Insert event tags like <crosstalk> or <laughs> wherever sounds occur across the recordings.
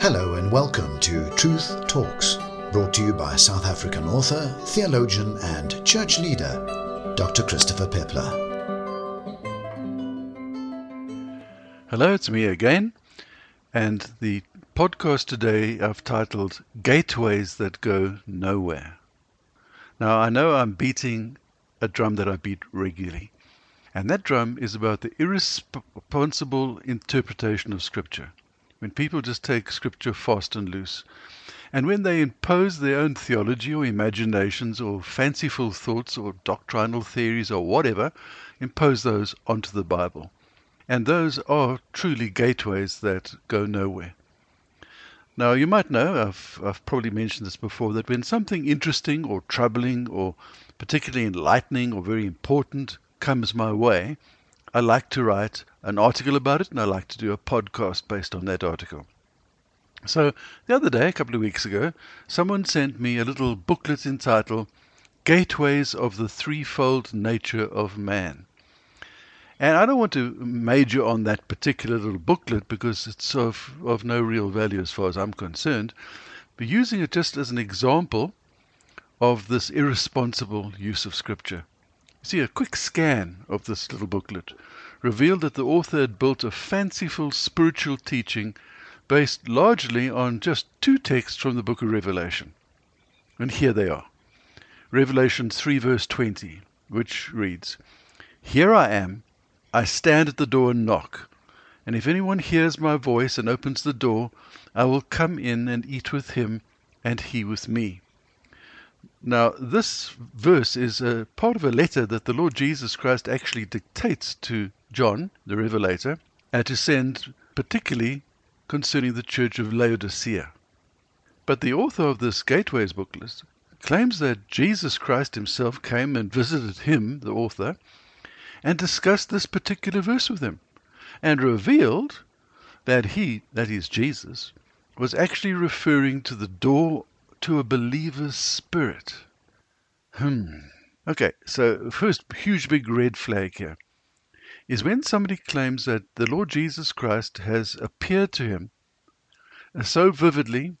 Hello and welcome to Truth Talks, brought to you by South African author, theologian, and church leader, Dr. Christopher Peppler. Hello, it's me again, and the podcast today I've titled Gateways That Go Nowhere. Now, I know I'm beating a drum that I beat regularly, and that drum is about the irresponsible interpretation of Scripture when people just take scripture fast and loose. And when they impose their own theology or imaginations or fanciful thoughts or doctrinal theories or whatever, impose those onto the Bible. And those are truly gateways that go nowhere. Now, you might know, I've, I've probably mentioned this before, that when something interesting or troubling or particularly enlightening or very important comes my way, I like to write an article about it and I like to do a podcast based on that article. So the other day, a couple of weeks ago, someone sent me a little booklet entitled Gateways of the Threefold Nature of Man. And I don't want to major on that particular little booklet because it's of, of no real value as far as I'm concerned, but using it just as an example of this irresponsible use of Scripture. See, a quick scan of this little booklet revealed that the author had built a fanciful spiritual teaching based largely on just two texts from the book of Revelation. And here they are Revelation 3, verse 20, which reads, Here I am, I stand at the door and knock. And if anyone hears my voice and opens the door, I will come in and eat with him, and he with me. Now, this verse is a part of a letter that the Lord Jesus Christ actually dictates to John, the Revelator, and to send particularly concerning the church of Laodicea. But the author of this Gateways booklet claims that Jesus Christ himself came and visited him, the author, and discussed this particular verse with him, and revealed that he, that is Jesus, was actually referring to the door to a believer's spirit. Hmm. Okay, so first huge big red flag here is when somebody claims that the Lord Jesus Christ has appeared to him uh, so vividly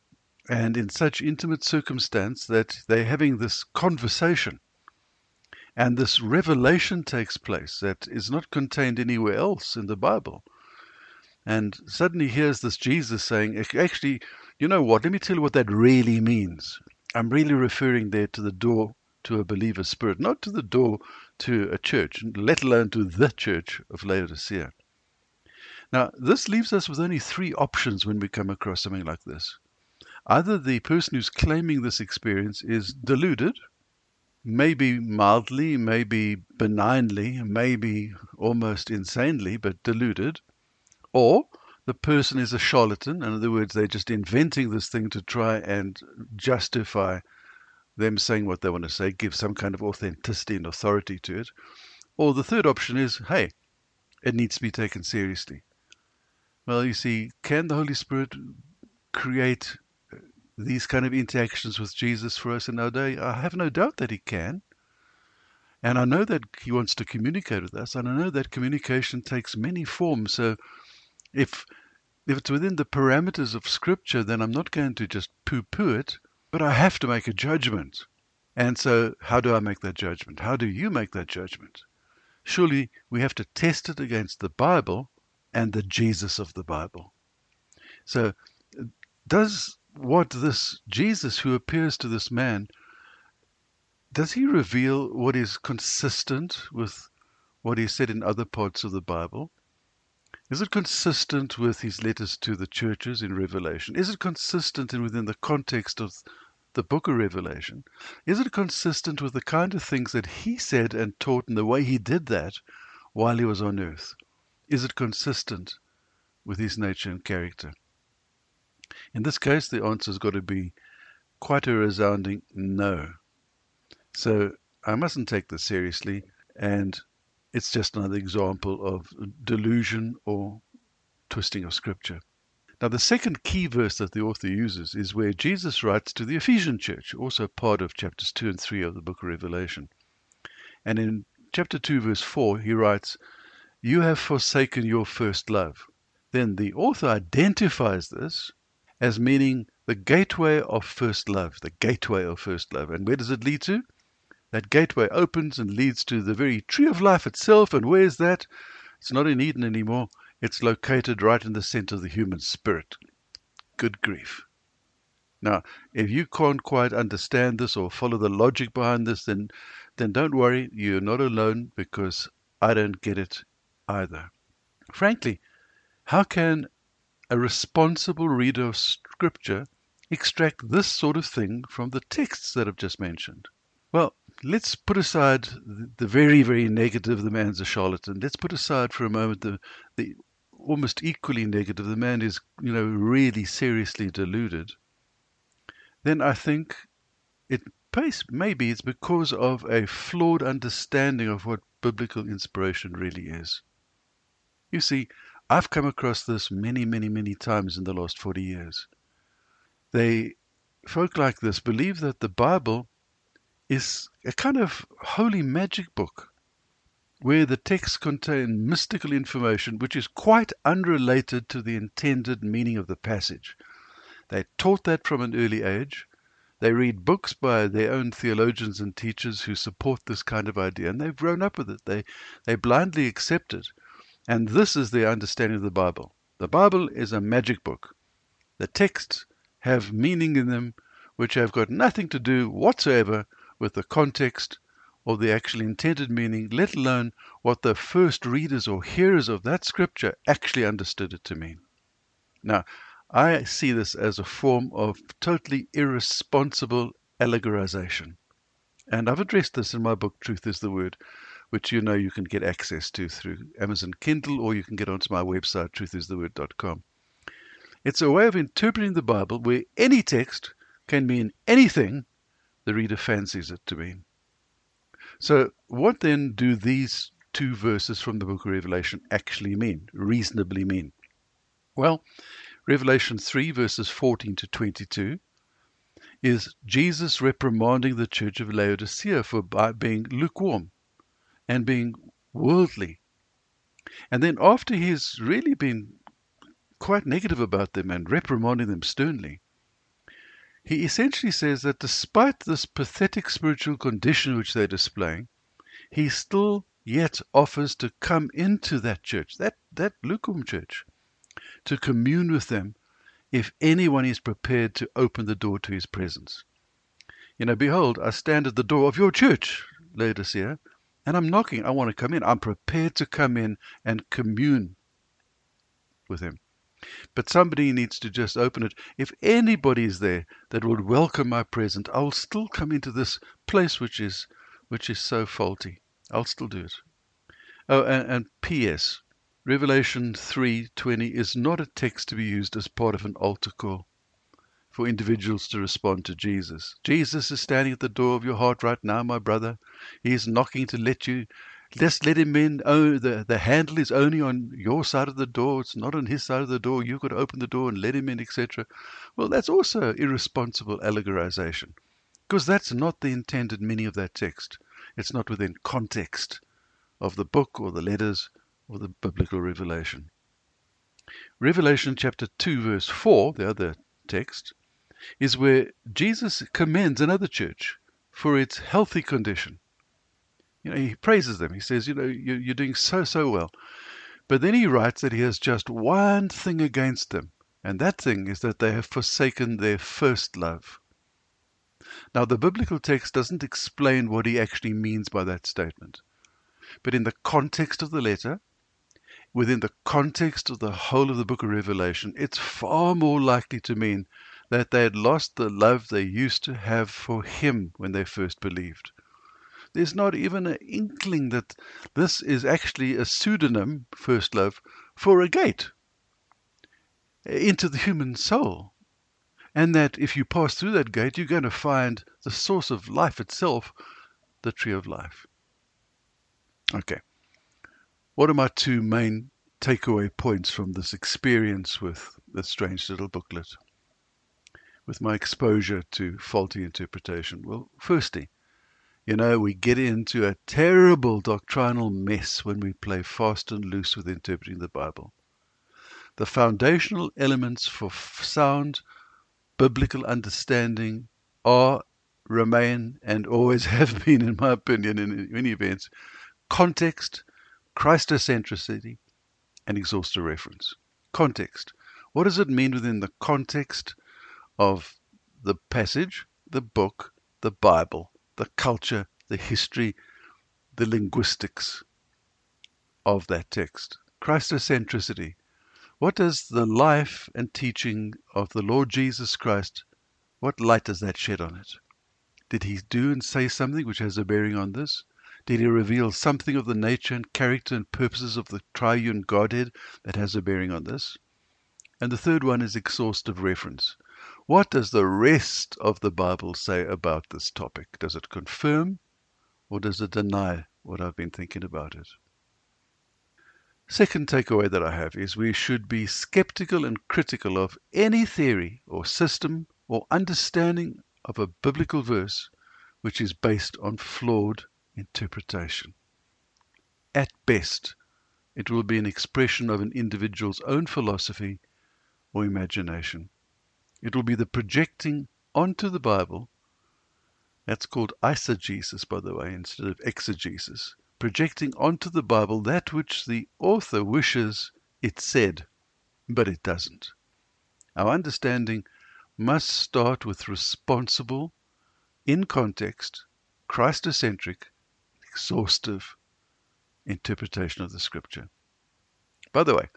and in such intimate circumstance that they're having this conversation and this revelation takes place that is not contained anywhere else in the Bible. And suddenly here's this Jesus saying, actually, you know what? Let me tell you what that really means. I'm really referring there to the door to a believer's spirit, not to the door to a church, let alone to the church of Laodicea. Now, this leaves us with only three options when we come across something like this. Either the person who's claiming this experience is deluded, maybe mildly, maybe benignly, maybe almost insanely, but deluded, or the person is a charlatan. In other words, they're just inventing this thing to try and justify them saying what they want to say, give some kind of authenticity and authority to it. Or the third option is, hey, it needs to be taken seriously. Well, you see, can the Holy Spirit create uh, these kind of interactions with Jesus for us in our day? I have no doubt that He can. And I know that He wants to communicate with us, and I know that communication takes many forms. So if if it's within the parameters of Scripture, then I'm not going to just poo poo it, but I have to make a judgment. And so, how do I make that judgment? How do you make that judgment? Surely we have to test it against the Bible and the Jesus of the Bible. So, does what this Jesus who appears to this man, does he reveal what is consistent with what he said in other parts of the Bible? Is it consistent with his letters to the churches in Revelation? Is it consistent in within the context of the book of Revelation? Is it consistent with the kind of things that he said and taught and the way he did that while he was on earth? Is it consistent with his nature and character? In this case, the answer's got to be quite a resounding no. So I mustn't take this seriously, and it's just another example of delusion or twisting of scripture. Now, the second key verse that the author uses is where Jesus writes to the Ephesian church, also part of chapters 2 and 3 of the book of Revelation. And in chapter 2, verse 4, he writes, You have forsaken your first love. Then the author identifies this as meaning the gateway of first love, the gateway of first love. And where does it lead to? That gateway opens and leads to the very tree of life itself. And where's that? It's not in Eden anymore. It's located right in the center of the human spirit. Good grief. Now, if you can't quite understand this or follow the logic behind this, then then don't worry, you're not alone because I don't get it either. Frankly, how can a responsible reader of Scripture extract this sort of thing from the texts that I've just mentioned? Well, let's put aside the very, very negative, the man's a charlatan. Let's put aside for a moment the, the almost equally negative, the man is, you know, really seriously deluded then I think it maybe it's because of a flawed understanding of what biblical inspiration really is. You see, I've come across this many, many, many times in the last 40 years. They, folk like this, believe that the Bible is a kind of holy magic book where the texts contain mystical information which is quite unrelated to the intended meaning of the passage. They taught that from an early age. They read books by their own theologians and teachers who support this kind of idea, and they've grown up with it. They, they blindly accept it. And this is their understanding of the Bible. The Bible is a magic book. The texts have meaning in them which have got nothing to do whatsoever with the context or the actual intended meaning, let alone what the first readers or hearers of that scripture actually understood it to mean. Now, I see this as a form of totally irresponsible allegorization. And I've addressed this in my book, Truth is the Word, which you know you can get access to through Amazon Kindle or you can get onto my website, truthistheword.com. It's a way of interpreting the Bible where any text can mean anything the reader fancies it to be. So, what then do these two verses from the book of Revelation actually mean, reasonably mean? Well, Revelation 3, verses 14 to 22, is Jesus reprimanding the church of Laodicea for being lukewarm and being worldly. And then, after he's really been quite negative about them and reprimanding them sternly, he essentially says that despite this pathetic spiritual condition which they're displaying, he still yet offers to come into that church, that, that lukewarm church, to commune with them if anyone is prepared to open the door to his presence. You know, behold, I stand at the door of your church, Laodicea, and I'm knocking. I want to come in. I'm prepared to come in and commune with him. But somebody needs to just open it. If anybody is there that would welcome my present, I will still come into this place which is which is so faulty. I'll still do it. Oh, and, and P.S. Revelation 3:20 is not a text to be used as part of an altar call for individuals to respond to Jesus. Jesus is standing at the door of your heart right now, my brother. He is knocking to let you just let him in. Oh, the, the handle is only on your side of the door. It's not on his side of the door. You've got to open the door and let him in, etc. Well, that's also irresponsible allegorization because that's not the intended meaning of that text. It's not within context of the book or the letters or the biblical revelation. Revelation chapter 2, verse 4, the other text, is where Jesus commends another church for its healthy condition. You know, he praises them. He says, you know, you're doing so, so well. But then he writes that he has just one thing against them, and that thing is that they have forsaken their first love. Now, the biblical text doesn't explain what he actually means by that statement. But in the context of the letter, within the context of the whole of the book of Revelation, it's far more likely to mean that they had lost the love they used to have for Him when they first believed. There's not even an inkling that this is actually a pseudonym, first love, for a gate into the human soul. And that if you pass through that gate, you're going to find the source of life itself, the tree of life. Okay. What are my two main takeaway points from this experience with this strange little booklet? With my exposure to faulty interpretation? Well, firstly, you know, we get into a terrible doctrinal mess when we play fast and loose with interpreting the Bible. The foundational elements for sound biblical understanding are, remain, and always <laughs> have been, in my opinion, in many events, context, Christocentricity, and exhaustive reference. Context. What does it mean within the context of the passage, the book, the Bible, the culture, the history, the linguistics of that text? Christocentricity. What does the life and teaching of the Lord Jesus Christ, what light does that shed on it? Did he do and say something which has a bearing on this? Did he reveal something of the nature and character and purposes of the triune Godhead that has a bearing on this? And the third one is exhaustive reference. What does the rest of the Bible say about this topic? Does it confirm or does it deny what I've been thinking about it? Second takeaway that I have is we should be skeptical and critical of any theory or system or understanding of a biblical verse which is based on flawed interpretation. At best, it will be an expression of an individual's own philosophy or imagination. It will be the projecting onto the Bible. That's called eisegesis, by the way, instead of exegesis projecting onto the Bible that which the author wishes it said, but it doesn't. Our understanding must start with responsible, in context, Christocentric, exhaustive interpretation of the scripture. By the way,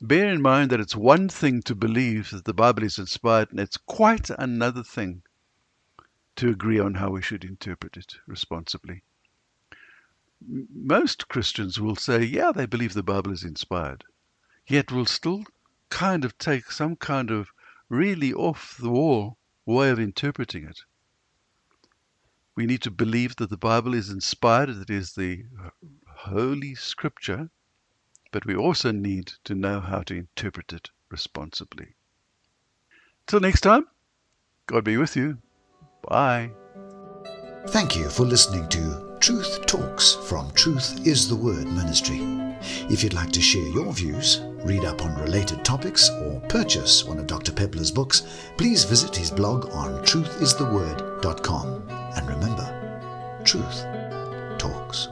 bear in mind that it's one thing to believe that the Bible is inspired, and it's quite another thing to agree on how we should interpret it responsibly most Christians will say, yeah, they believe the Bible is inspired, yet will still kind of take some kind of really off the wall way of interpreting it. We need to believe that the Bible is inspired, that it is the uh, Holy Scripture, but we also need to know how to interpret it responsibly. Till next time, God be with you. Bye. Thank you for listening to Truth Talks from Truth is the Word Ministry. If you'd like to share your views, read up on related topics, or purchase one of Dr. Peppler's books, please visit his blog on truthistheword.com. And remember, truth talks.